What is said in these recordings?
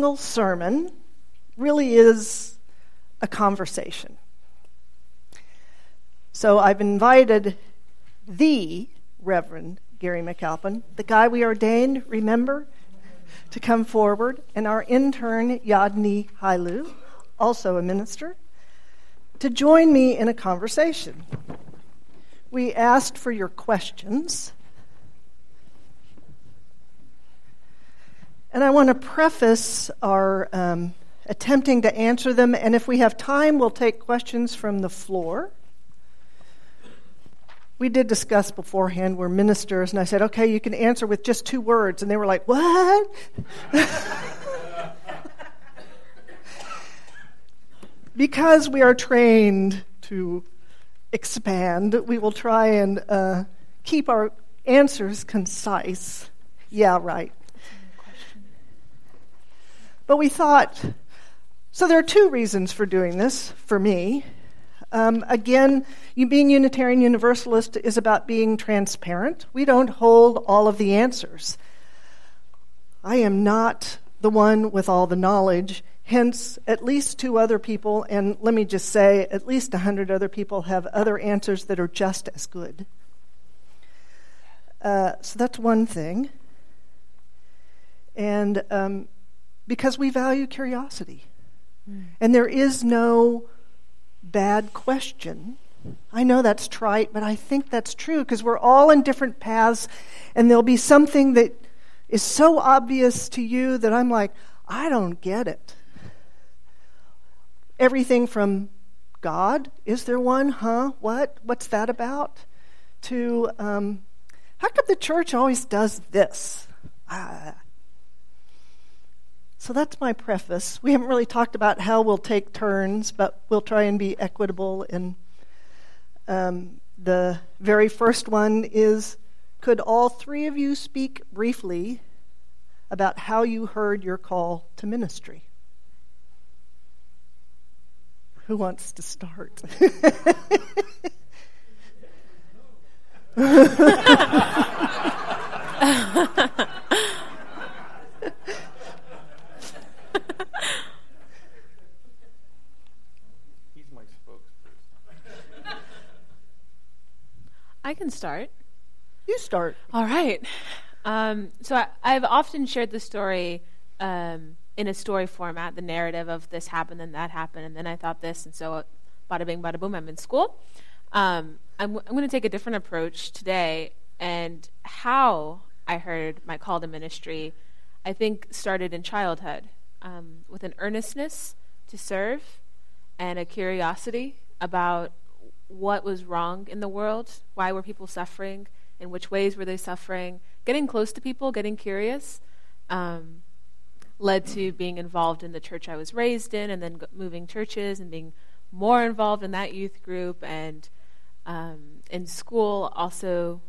single sermon really is a conversation. So I've invited the Reverend Gary McAlpin, the guy we ordained, remember, to come forward, and our intern, Yadni Hailu, also a minister, to join me in a conversation. We asked for your questions. And I want to preface our um, attempting to answer them, and if we have time, we'll take questions from the floor. We did discuss beforehand, we're ministers, and I said, okay, you can answer with just two words. And they were like, what? because we are trained to expand, we will try and uh, keep our answers concise. Yeah, right. But we thought, so there are two reasons for doing this for me. Um, again, being Unitarian Universalist is about being transparent. We don't hold all of the answers. I am not the one with all the knowledge. Hence, at least two other people, and let me just say, at least a hundred other people have other answers that are just as good. Uh, so that's one thing. And um, because we value curiosity. Mm. And there is no bad question. I know that's trite, but I think that's true because we're all in different paths, and there'll be something that is so obvious to you that I'm like, I don't get it. Everything from God, is there one? Huh? What? What's that about? To, um, how come the church always does this? Ah, so that's my preface. We haven't really talked about how we'll take turns, but we'll try and be equitable. And um, the very first one is Could all three of you speak briefly about how you heard your call to ministry? Who wants to start? I can start. You start. All right. Um, so I, have often shared the story um, in a story format, the narrative of this happened and that happened, and then I thought this, and so bada bing, bada boom, I'm in school. Um, I'm, I'm going to take a different approach today, and how I heard my call to ministry, I think, started in childhood um, with an earnestness to serve and a curiosity about what was wrong in the world, why were people suffering, in which ways were they suffering. Getting close to people, getting curious, um, led to being involved in the church I was raised in, and then moving churches and being more involved in that youth group, and um, in school also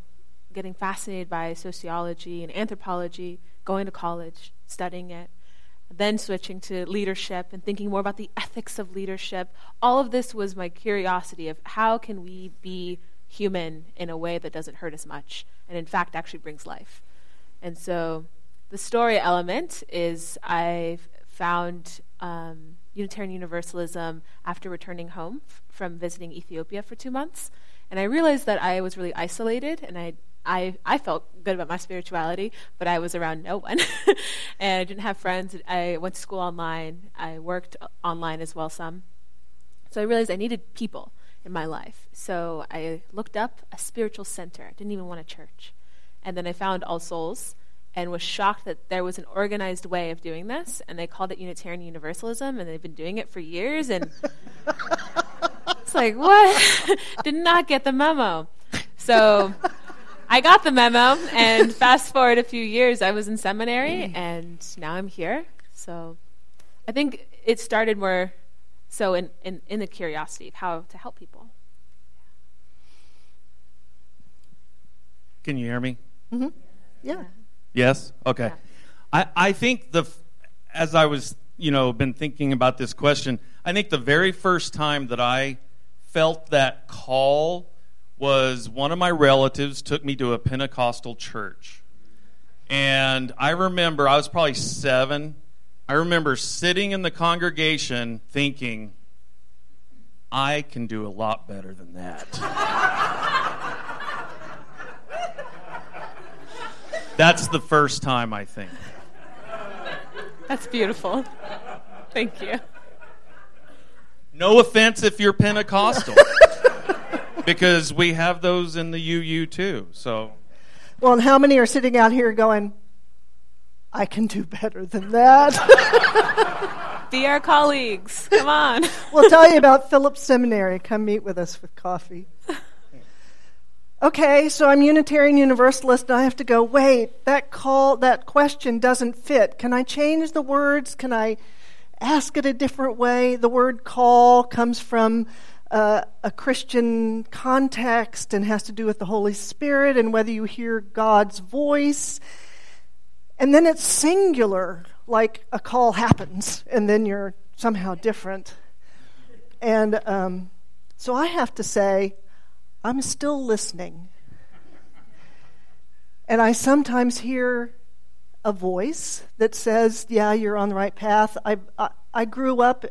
getting fascinated by sociology and anthropology, going to college, studying it then switching to leadership and thinking more about the ethics of leadership. All of this was my curiosity of how can we be human in a way that doesn't hurt as much and in fact actually brings life. And so the story element is I found um, Unitarian Universalism after returning home f- from visiting Ethiopia for two months. And I realized that I was really isolated and I I, I felt good about my spirituality, but I was around no one. and I didn't have friends. I went to school online. I worked online as well some. So I realized I needed people in my life. So I looked up a spiritual center. I didn't even want a church. And then I found All Souls and was shocked that there was an organized way of doing this. And they called it Unitarian Universalism, and they've been doing it for years. And it's like, what? Did not get the memo. So I got the memo, and fast forward a few years, I was in seminary, and now I'm here. So I think it started more so in, in, in the curiosity of how to help people. Can you hear me? Mm-hmm. Yeah. Yes. Okay. Yeah. I I think the as I was you know been thinking about this question, I think the very first time that I felt that call was one of my relatives took me to a Pentecostal church. And I remember I was probably seven. I remember sitting in the congregation thinking, I can do a lot better than that. That's the first time, I think. That's beautiful. Thank you. No offense if you're Pentecostal, because we have those in the UU too. So, Well, and how many are sitting out here going, I can do better than that? Be our colleagues. Come on. we'll tell you about Phillips Seminary. Come meet with us with coffee. Okay, so I'm Unitarian Universalist, and I have to go, wait, that call, that question doesn't fit. Can I change the words? Can I ask it a different way? The word call comes from uh, a Christian context and has to do with the Holy Spirit and whether you hear God's voice. And then it's singular, like a call happens, and then you're somehow different. And um, so I have to say, I'm still listening. And I sometimes hear a voice that says, Yeah, you're on the right path. I, I, I grew up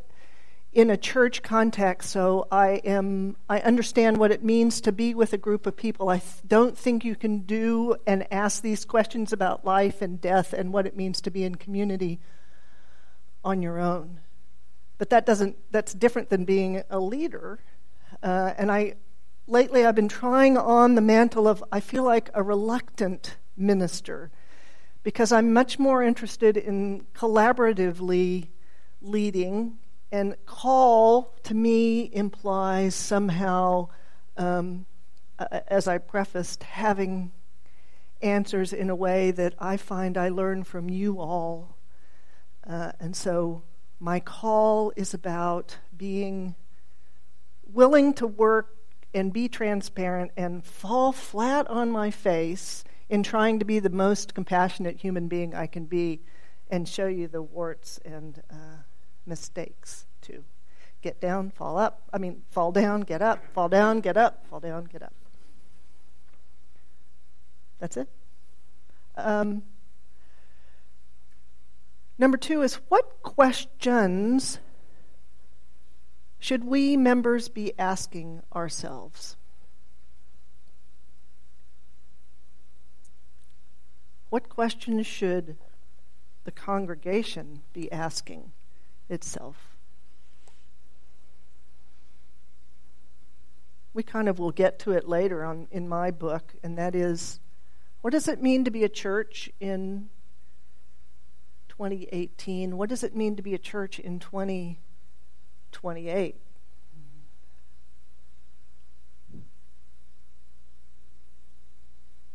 in a church context, so I am I understand what it means to be with a group of people. I don't think you can do and ask these questions about life and death and what it means to be in community on your own. But that doesn't that's different than being a leader. Uh, and I lately I've been trying on the mantle of I feel like a reluctant minister because I'm much more interested in collaboratively leading and call to me implies somehow, um, as I prefaced, having answers in a way that I find I learn from you all. Uh, and so my call is about being willing to work and be transparent and fall flat on my face in trying to be the most compassionate human being I can be and show you the warts and uh, mistakes too. Get down, fall up. I mean, fall down, get up, fall down, get up, fall down, get up. That's it. Um, number two is what questions should we members be asking ourselves? What questions should the congregation be asking itself? We kind of will get to it later on in my book, and that is what does it mean to be a church in 2018? What does it mean to be a church in 2028?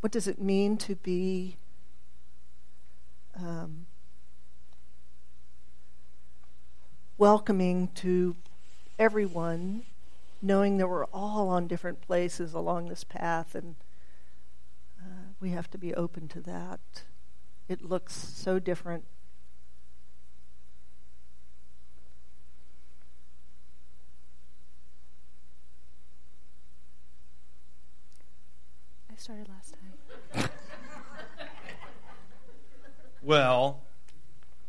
What does it mean to be um, welcoming to everyone, knowing that we're all on different places along this path, and uh, we have to be open to that. It looks so different. I started last time. well,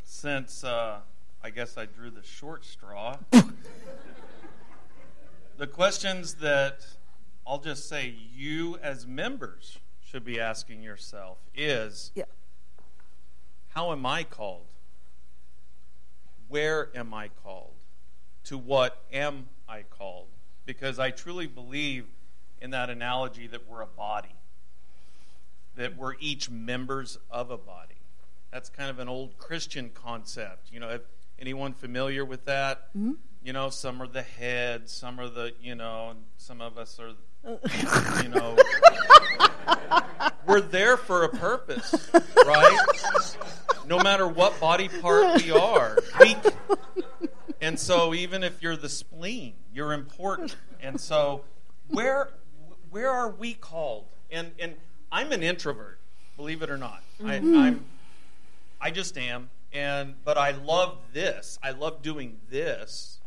since uh, I guess I drew the short straw, the questions that I'll just say you as members should be asking yourself is Yeah. how am I called? Where am I called? To what am I called? Because I truly believe in that analogy that we're a body, that we're each members of a body. That's kind of an old Christian concept. You know, if anyone familiar with that? Mm-hmm. You know, some are the head, some are the, you know, some of us are, you know, we're there for a purpose, right? No matter what body part we are. We, and so even if you're the spleen, you're important. And so where where are we called? And and I'm an introvert, believe it or not. Mm-hmm. I, I'm I just am. And but I love this. I love doing this.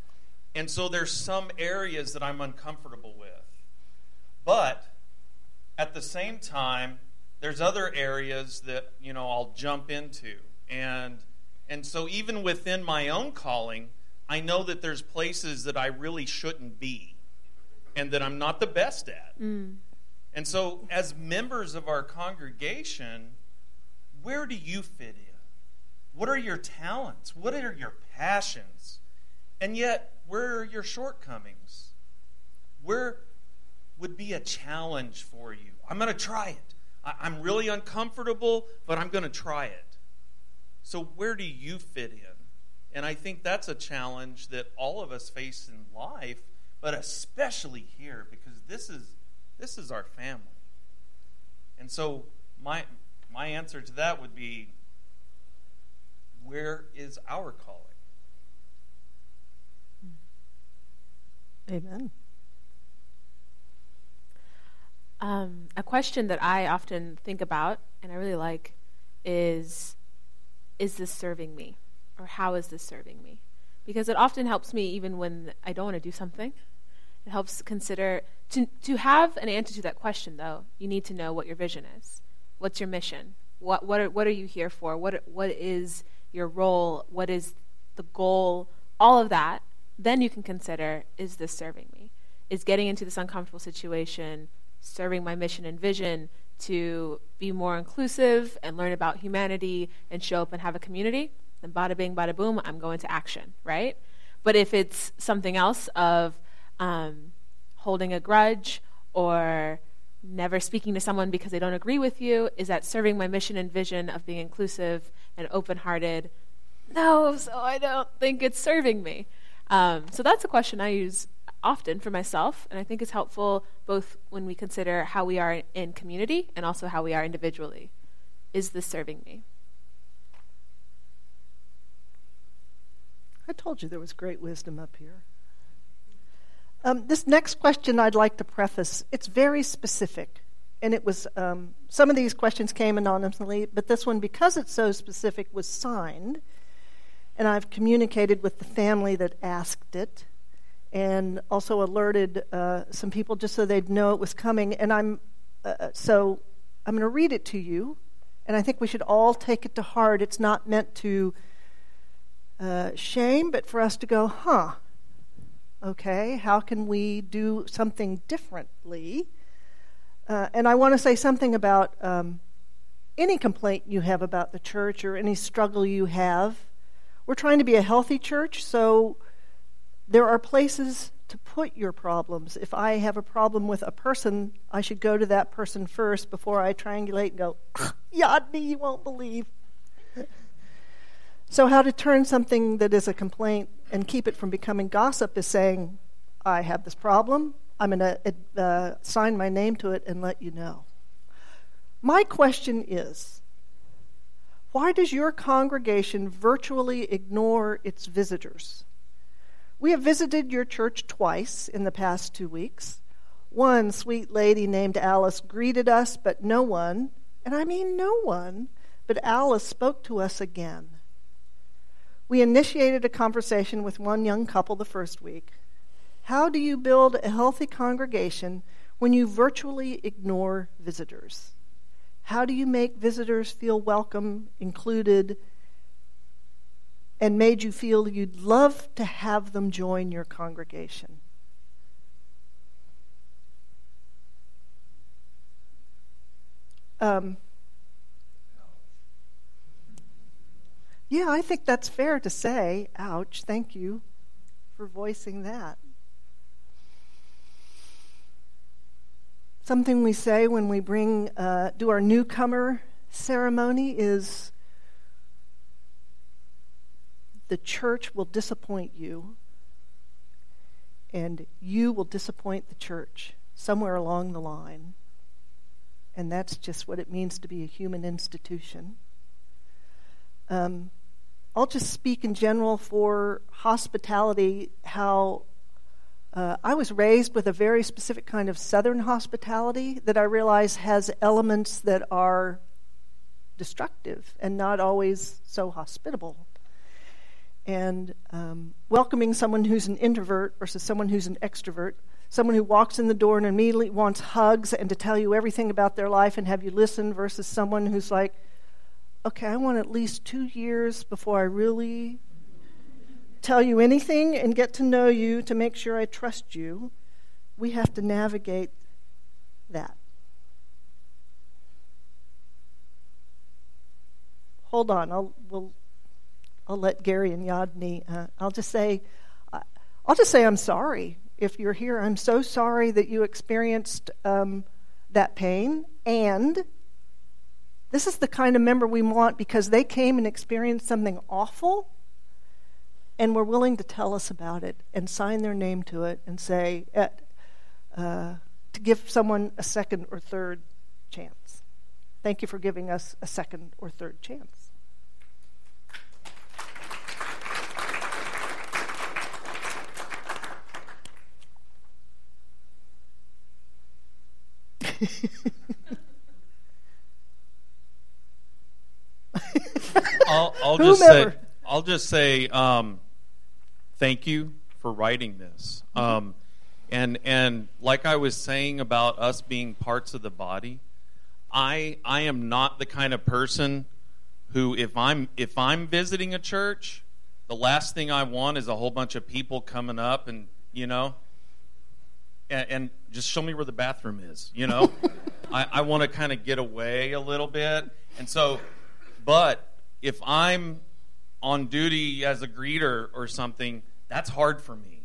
And so there's some areas that I'm uncomfortable with. But at the same time, there's other areas that, you know, I'll jump into. And And so, even within my own calling, I know that there's places that I really shouldn't be and that I'm not the best at. Mm. And so, as members of our congregation, where do you fit in? What are your talents? What are your passions? And yet, where are your shortcomings? Where would be a challenge for you? I'm going to try it. I'm really uncomfortable, but I'm going to try it. So, where do you fit in? And I think that's a challenge that all of us face in life, but especially here, because this is this is our family. And so my my answer to that would be where is our calling? Amen. Um, a question that I often think about and I really like is Is this serving me? Or how is this serving me? Because it often helps me even when I don't want to do something. It helps consider to to have an answer to that question though, you need to know what your vision is. What's your mission? What what are, what are you here for? What what is your role? What is the goal? All of that. Then you can consider is this serving me? Is getting into this uncomfortable situation serving my mission and vision to be more inclusive and learn about humanity and show up and have a community? Then bada bing, bada boom, I'm going to action, right? But if it's something else of um, holding a grudge or never speaking to someone because they don't agree with you? Is that serving my mission and vision of being inclusive and open hearted? No, so I don't think it's serving me. Um, so that's a question I use often for myself, and I think it's helpful both when we consider how we are in community and also how we are individually. Is this serving me? I told you there was great wisdom up here. Um, this next question I'd like to preface. It's very specific, and it was um, some of these questions came anonymously, but this one, because it's so specific, was signed, and I've communicated with the family that asked it, and also alerted uh, some people just so they'd know it was coming. And I'm uh, uh so I'm going to read it to you, and I think we should all take it to heart. It's not meant to uh, shame, but for us to go, huh Okay, how can we do something differently? Uh, and I want to say something about um, any complaint you have about the church or any struggle you have. We're trying to be a healthy church, so there are places to put your problems. If I have a problem with a person, I should go to that person first before I triangulate and go, Yadni, you won't believe. so, how to turn something that is a complaint and keep it from becoming gossip is saying, I have this problem. I'm going to uh, sign my name to it and let you know. My question is why does your congregation virtually ignore its visitors? We have visited your church twice in the past two weeks. One sweet lady named Alice greeted us, but no one, and I mean no one, but Alice spoke to us again. We initiated a conversation with one young couple the first week. How do you build a healthy congregation when you virtually ignore visitors? How do you make visitors feel welcome, included, and made you feel you'd love to have them join your congregation? Um, Yeah, I think that's fair to say. Ouch, thank you for voicing that. Something we say when we bring, uh, do our newcomer ceremony is the church will disappoint you, and you will disappoint the church somewhere along the line. And that's just what it means to be a human institution. Um, I'll just speak in general for hospitality, how uh, I was raised with a very specific kind of Southern hospitality that I realize has elements that are destructive and not always so hospitable. And um, welcoming someone who's an introvert versus someone who's an extrovert, someone who walks in the door and immediately wants hugs and to tell you everything about their life and have you listen versus someone who's like, okay, I want at least two years before I really tell you anything and get to know you to make sure I trust you. We have to navigate that. Hold on, I'll we'll, I'll let Gary and Yadni. Uh, I'll just say, uh, I'll just say I'm sorry if you're here. I'm so sorry that you experienced um, that pain, and this is the kind of member we want because they came and experienced something awful and were willing to tell us about it and sign their name to it and say, uh, to give someone a second or third chance. Thank you for giving us a second or third chance. I'll, I'll just say, I'll just say, um, thank you for writing this. Mm-hmm. Um, and and like I was saying about us being parts of the body, I I am not the kind of person who if I'm if I'm visiting a church, the last thing I want is a whole bunch of people coming up and you know and, and just show me where the bathroom is. You know, I, I want to kind of get away a little bit, and so, but if I'm on duty as a greeter or something, that's hard for me.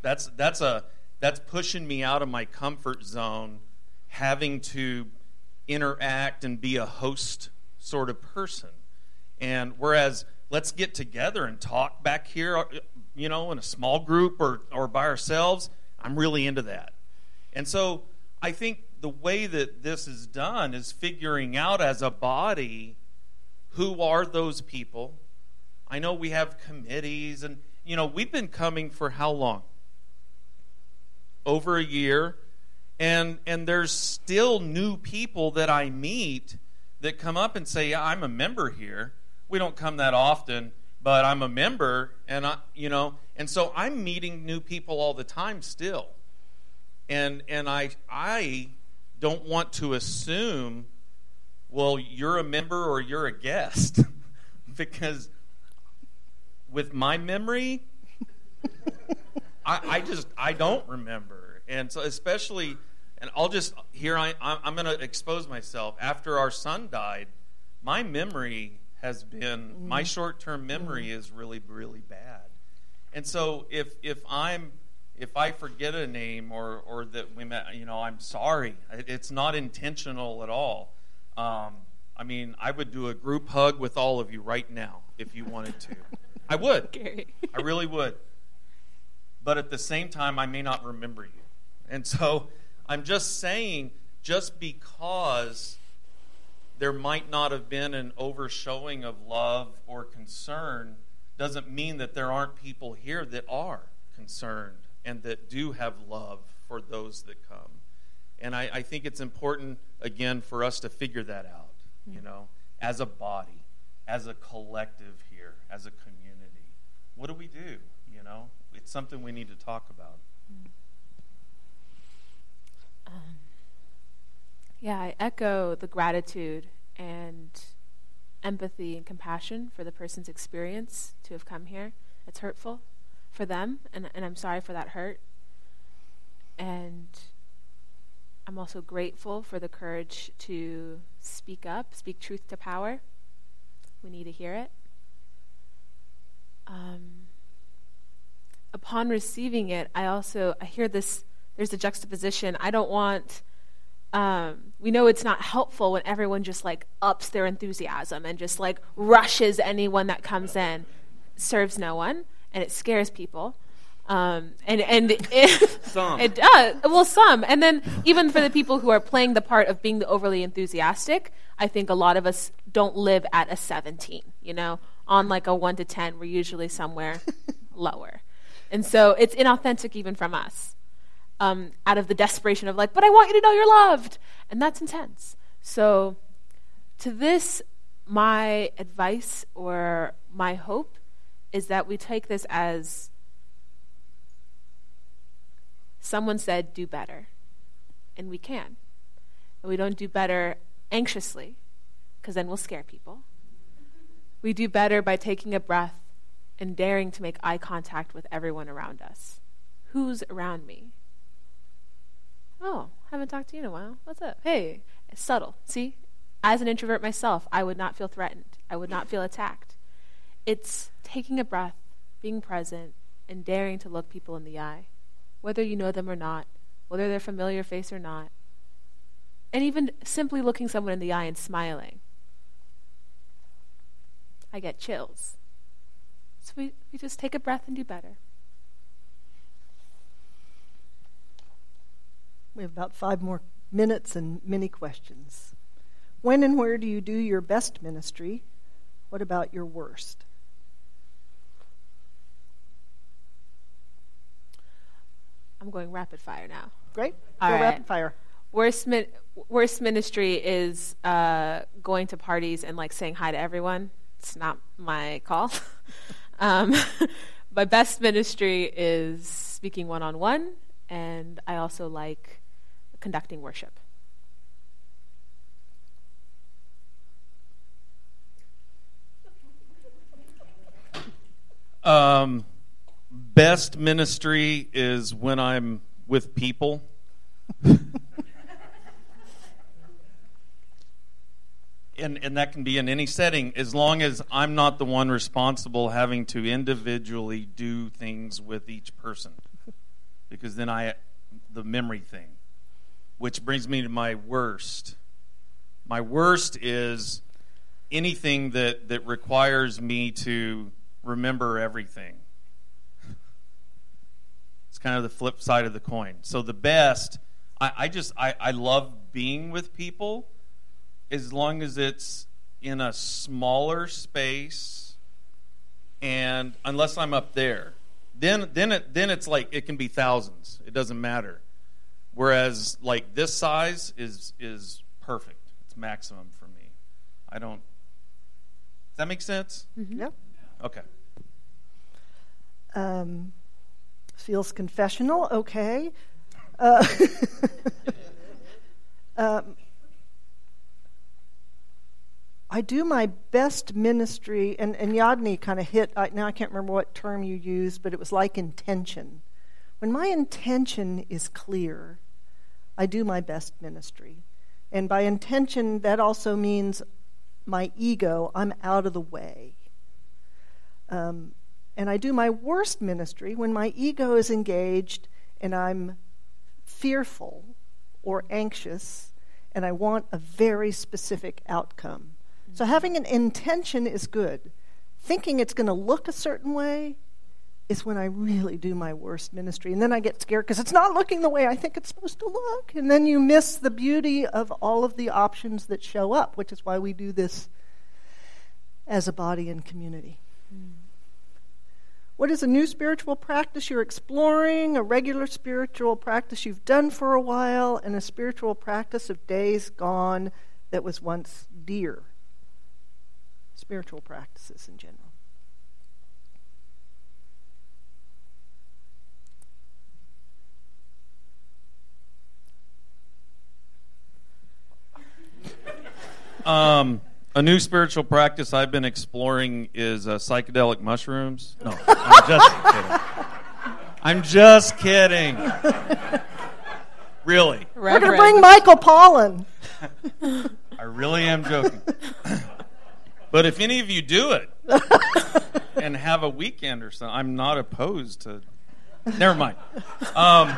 That's that's a that's pushing me out of my comfort zone, having to interact and be a host sort of person. And whereas let's get together and talk back here, uh, you know, in a small group or or by ourselves, I'm really into that. And so I think the way that this is done is figuring out as a body who are those people. I know we have committees and you know, we've been coming for how long? Over a year. And and there's still new people that I meet that come up and say, yeah, I'm a member here. We don't come that often, but I'm a member and I you know, and so I'm meeting new people all the time still. And and I I don't want to assume well, you're a member or you're a guest because with my memory, I, I, just I don't remember, and so especially, and I'll just here I I'm going to expose myself. After our son died, my memory has been mm. my short term memory mm. is really really bad, and so if if I'm if I forget a name or or that we met, you know, I'm sorry. It's not intentional at all. Um, I mean, I would do a group hug with all of you right now if you wanted to. I would. Gary. I really would. But at the same time, I may not remember you. And so I'm just saying, just because there might not have been an overshowing of love or concern doesn't mean that there aren't people here that are concerned and that do have love for those that come. And I, I think it's important, again, for us to figure that out, you mm-hmm. know, as a body, as a collective here, as a community what do we do? You know, it's something we need to talk about. Um, yeah, I echo the gratitude and empathy and compassion for the person's experience to have come here. It's hurtful for them, and, and I'm sorry for that hurt. And I'm also grateful for the courage to speak up, speak truth to power. We need to hear it um, upon receiving it, I also I hear this. There's a juxtaposition. I don't want. Um, we know it's not helpful when everyone just like ups their enthusiasm and just like rushes anyone that comes in. serves no one, and it scares people. Um, and and it, some. it does well some, and then even for the people who are playing the part of being the overly enthusiastic, I think a lot of us don't live at a 17. You know, on like a 1 to 10, we're usually somewhere lower. And so it's inauthentic even from us. Um, out of the desperation of like, but I want you to know you're loved. And that's intense. So to this, my advice or my hope is that we take this as someone said, do better. And we can. And we don't do better anxiously, because then we'll scare people We do better by taking a breath and daring to make eye contact with everyone around us. Who's around me? Oh, haven't talked to you in a while. What's up? Hey, it's subtle. See? As an introvert myself, I would not feel threatened. I would not feel attacked. It's taking a breath, being present, and daring to look people in the eye, whether you know them or not, whether they're familiar face or not. And even simply looking someone in the eye and smiling. I get chills. So we, we just take a breath and do better. We have about five more minutes and many questions. When and where do you do your best ministry? What about your worst? I'm going rapid fire now. Great. All Go right. rapid fire. Worst, mi- worst ministry is uh, going to parties and like saying hi to everyone. It's not my call. um, my best ministry is speaking one on one, and I also like conducting worship. Um, best ministry is when I'm with people. and, and that can be in any setting as long as I'm not the one responsible having to individually do things with each person. Because then I, the memory thing, which brings me to my worst. My worst is anything that, that requires me to remember everything. It's kind of the flip side of the coin. So the best, I, I just I, I love being with people as long as it's in a smaller space and unless I'm up there. Then then it then it's like it can be thousands. It doesn't matter. Whereas like this size is is perfect. It's maximum for me. I don't Does that make sense? Yep. Okay. Um, feels confessional. Okay. Uh, um, I do my best ministry, and, and Yadni kind of hit, I, now I can't remember what term you used, but it was like intention. When my intention is clear, I do my best ministry. And by intention, that also means my ego, I'm out of the way. Um, and I do my worst ministry when my ego is engaged and I'm fearful or anxious and I want a very specific outcome. So having an intention is good. Thinking it's going to look a certain way is when I really do my worst ministry. And then I get scared because it's not looking the way I think it's supposed to look. And then you miss the beauty of all of the options that show up, which is why we do this as a body and community. What is a new spiritual practice you're exploring, a regular spiritual practice you've done for a while, and a spiritual practice of days gone that was once dear? Spiritual practices in general. Um, a new spiritual practice I've been exploring is uh, psychedelic mushrooms. No, I'm just kidding. I'm just kidding. Really, We're going to bring Michael Pollan. I really am joking. but if any of you do it and have a weekend or something, I'm not opposed to. Never mind. Um,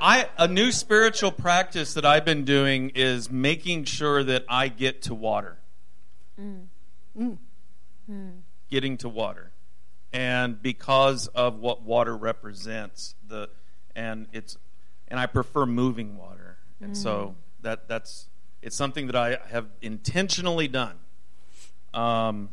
I a new spiritual practice that I've been doing is making sure that I get to water. Mm. Mm. Mm. Getting to water, and because of what water represents, the and it's and I prefer moving water, and so that that's it's something that I have intentionally done. Um,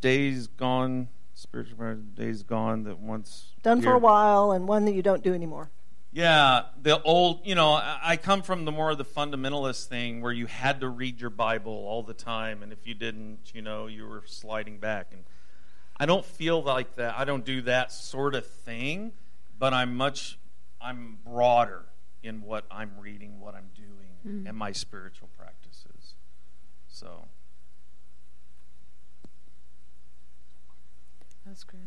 days gone, spiritual days gone that once Done for a while, and one that you don't do anymore. yeah, the old, you know, I I come from the more of the fundamentalist thing where you had to read your Bible all the time, and if you didn't, you know, you were sliding back. And I don't feel like that. I don't do that sort of thing, but I'm much, I'm broader in what I'm reading, what I'm doing, and my spiritual practices. So that's great.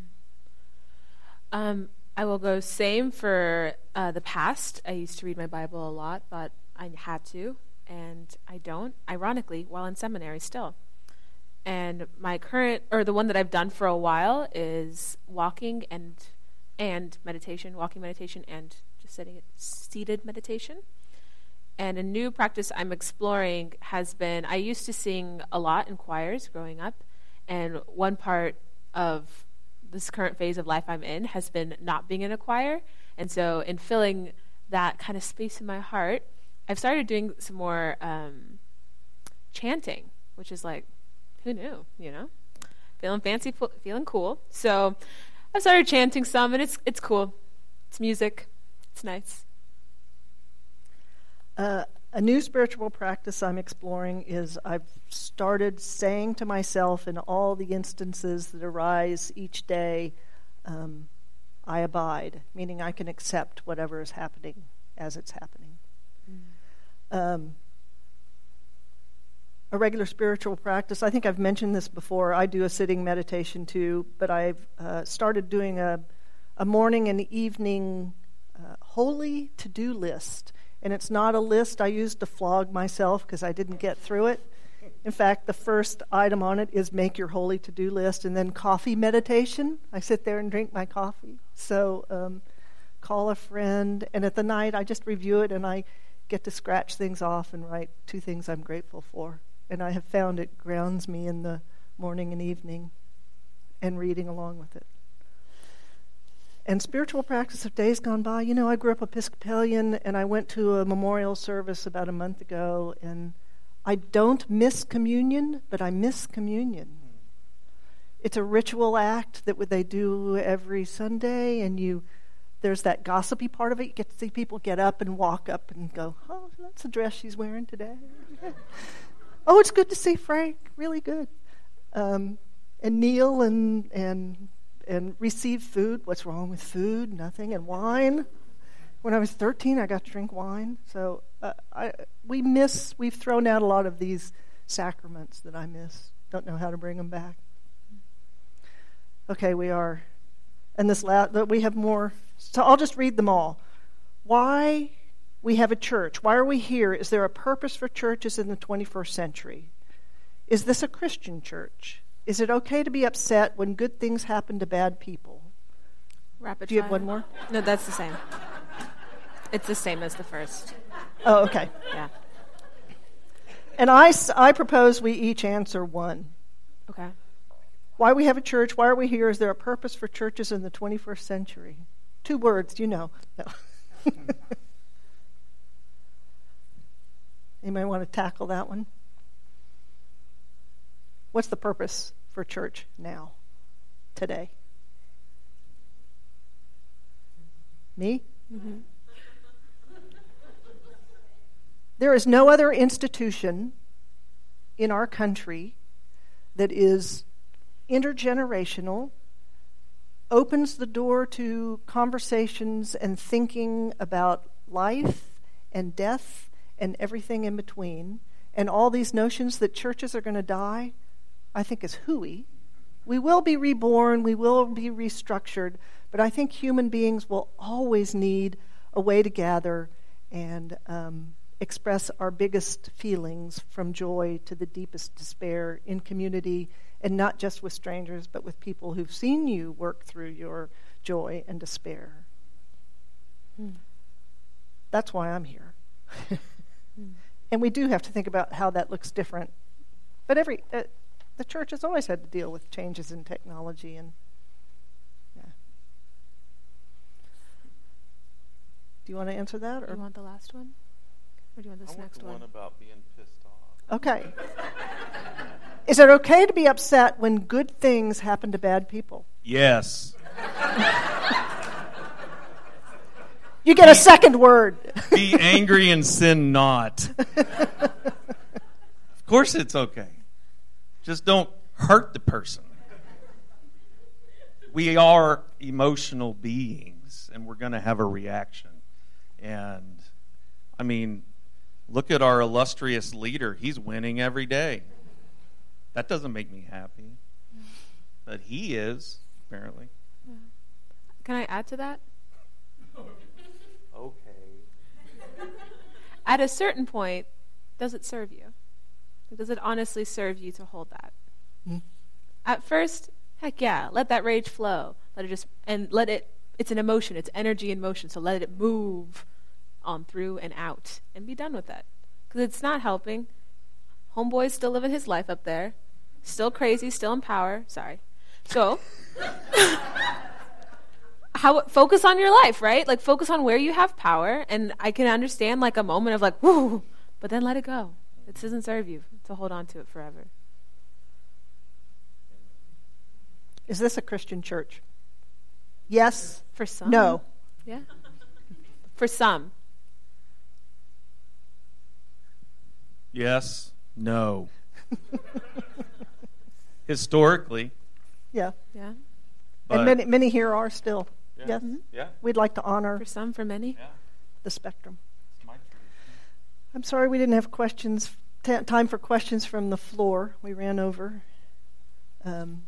Um, I will go same for uh, the past. I used to read my Bible a lot, but I had to, and I don't. Ironically, while in seminary, still. And my current, or the one that I've done for a while, is walking and and meditation, walking meditation, and just sitting, seated meditation. And a new practice I'm exploring has been I used to sing a lot in choirs growing up, and one part of this current phase of life I'm in has been not being in a choir. And so, in filling that kind of space in my heart, I've started doing some more um, chanting, which is like, who knew, you know? Feeling fancy, feeling cool. So, I've started chanting some, and it's it's cool. It's music. It's nice. Uh, a new spiritual practice I'm exploring is I've started saying to myself in all the instances that arise each day, um, I abide, meaning I can accept whatever is happening as it's happening. Mm. Um, a regular spiritual practice, I think I've mentioned this before. I do a sitting meditation too, but I've uh, started doing a, a morning and evening uh, holy to do list and it's not a list I used to flog myself because I didn't get through it. In fact, the first item on it is make your holy to do list, and then coffee meditation. I sit there and drink my coffee. So, um, call a friend, and at the night, I just review it and I get to scratch things off and write two things I'm grateful for. And I have found it grounds me in the morning and evening and reading along with it and spiritual practice of days gone by. You know, I grew up Episcopalian and I went to a memorial service about a month ago, and I don't miss communion, but I miss communion. It's a ritual act that they do every Sunday, and you there's that gossipy part of it. You get to see people get up and walk up and go, "Oh, that's the dress she's wearing today." oh, it's good to see Frank. Really good. Um, and kneel and and and receive food. What's wrong with food? Nothing. And wine. When I was 13, I got to drink wine. So uh, I, we miss, we've thrown out a lot of these sacraments that I miss. Don't know how to bring them back. Okay, we are. And this last, we have more. So I'll just read them all. Why we have a church. Why are we here? Is there a purpose for churches in the 21st century? Is this a Christian church? Is it okay to be upset when good things happen to bad people? Rapid Do you fire. have one more? No, that's the same. It's the same as the first. Oh, okay. Yeah. And I, I propose we each answer one. Okay. Why we have a church? Why are we here? Is there a purpose for churches in the 21st century? Two words, you know. No. Anybody want to tackle that one? What's the purpose for church now, today? Me? Mm-hmm. There is no other institution in our country that is intergenerational, opens the door to conversations and thinking about life and death and everything in between, and all these notions that churches are going to die I think is hooey. We will be reborn, we will be restructured, but I think human beings will always need a way to gather and um, express our biggest feelings from joy to the deepest despair in community, and not just with strangers, but with people who've seen you work through your joy and despair. Hmm. That's why I'm here. hmm. And we do have to think about how that looks different. But every, uh, the church has always had to deal with changes in technology and yeah. Do you want to answer that, or do you want the last one, or do you want this I next want one? one about being pissed off. Okay. Is it okay to be upset when good things happen to bad people? Yes. You get a second word. Be angry and sin not. of course, it's okay. Just don't hurt the person. We are emotional beings, and we're going to have a reaction. And, I mean, look at our illustrious leader. He's winning every day. That doesn't make me happy. But he is. apparently. Can I add to that? Okay. At a certain point, does it serve you? Does it honestly serve you to hold that? Mm. At first, heck yeah, let that rage flow. Let it just, and let it, it's an emotion, it's energy in motion, so let it move on through and out and be done with it. Because it's not helping. Homeboy's still living his life up there, still crazy, still in power. Sorry. So, how focus on your life, right? Like focus on where you have power, and I can understand like a moment of like, whoo, but then let it go. It doesn't serve you to hold on to it forever. Is this a Christian church? Yes. For some, No. yeah. For some, Yes. No. Historically. Yeah. yeah. But, and many, many here are still. Yeah. Yes. Yeah. We'd like to honor For some, for many. Yeah. the spectrum. It's my tradition. I'm sorry we didn't have questions, t- time for questions from the floor. We ran over. Um,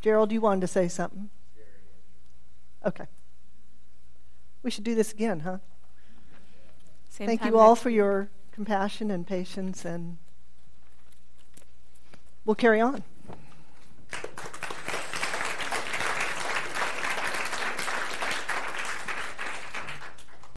Gerald, you wanted to say something? Okay. We should do this again, huh? Same Thank you all for your compassion and patience, and we'll carry on.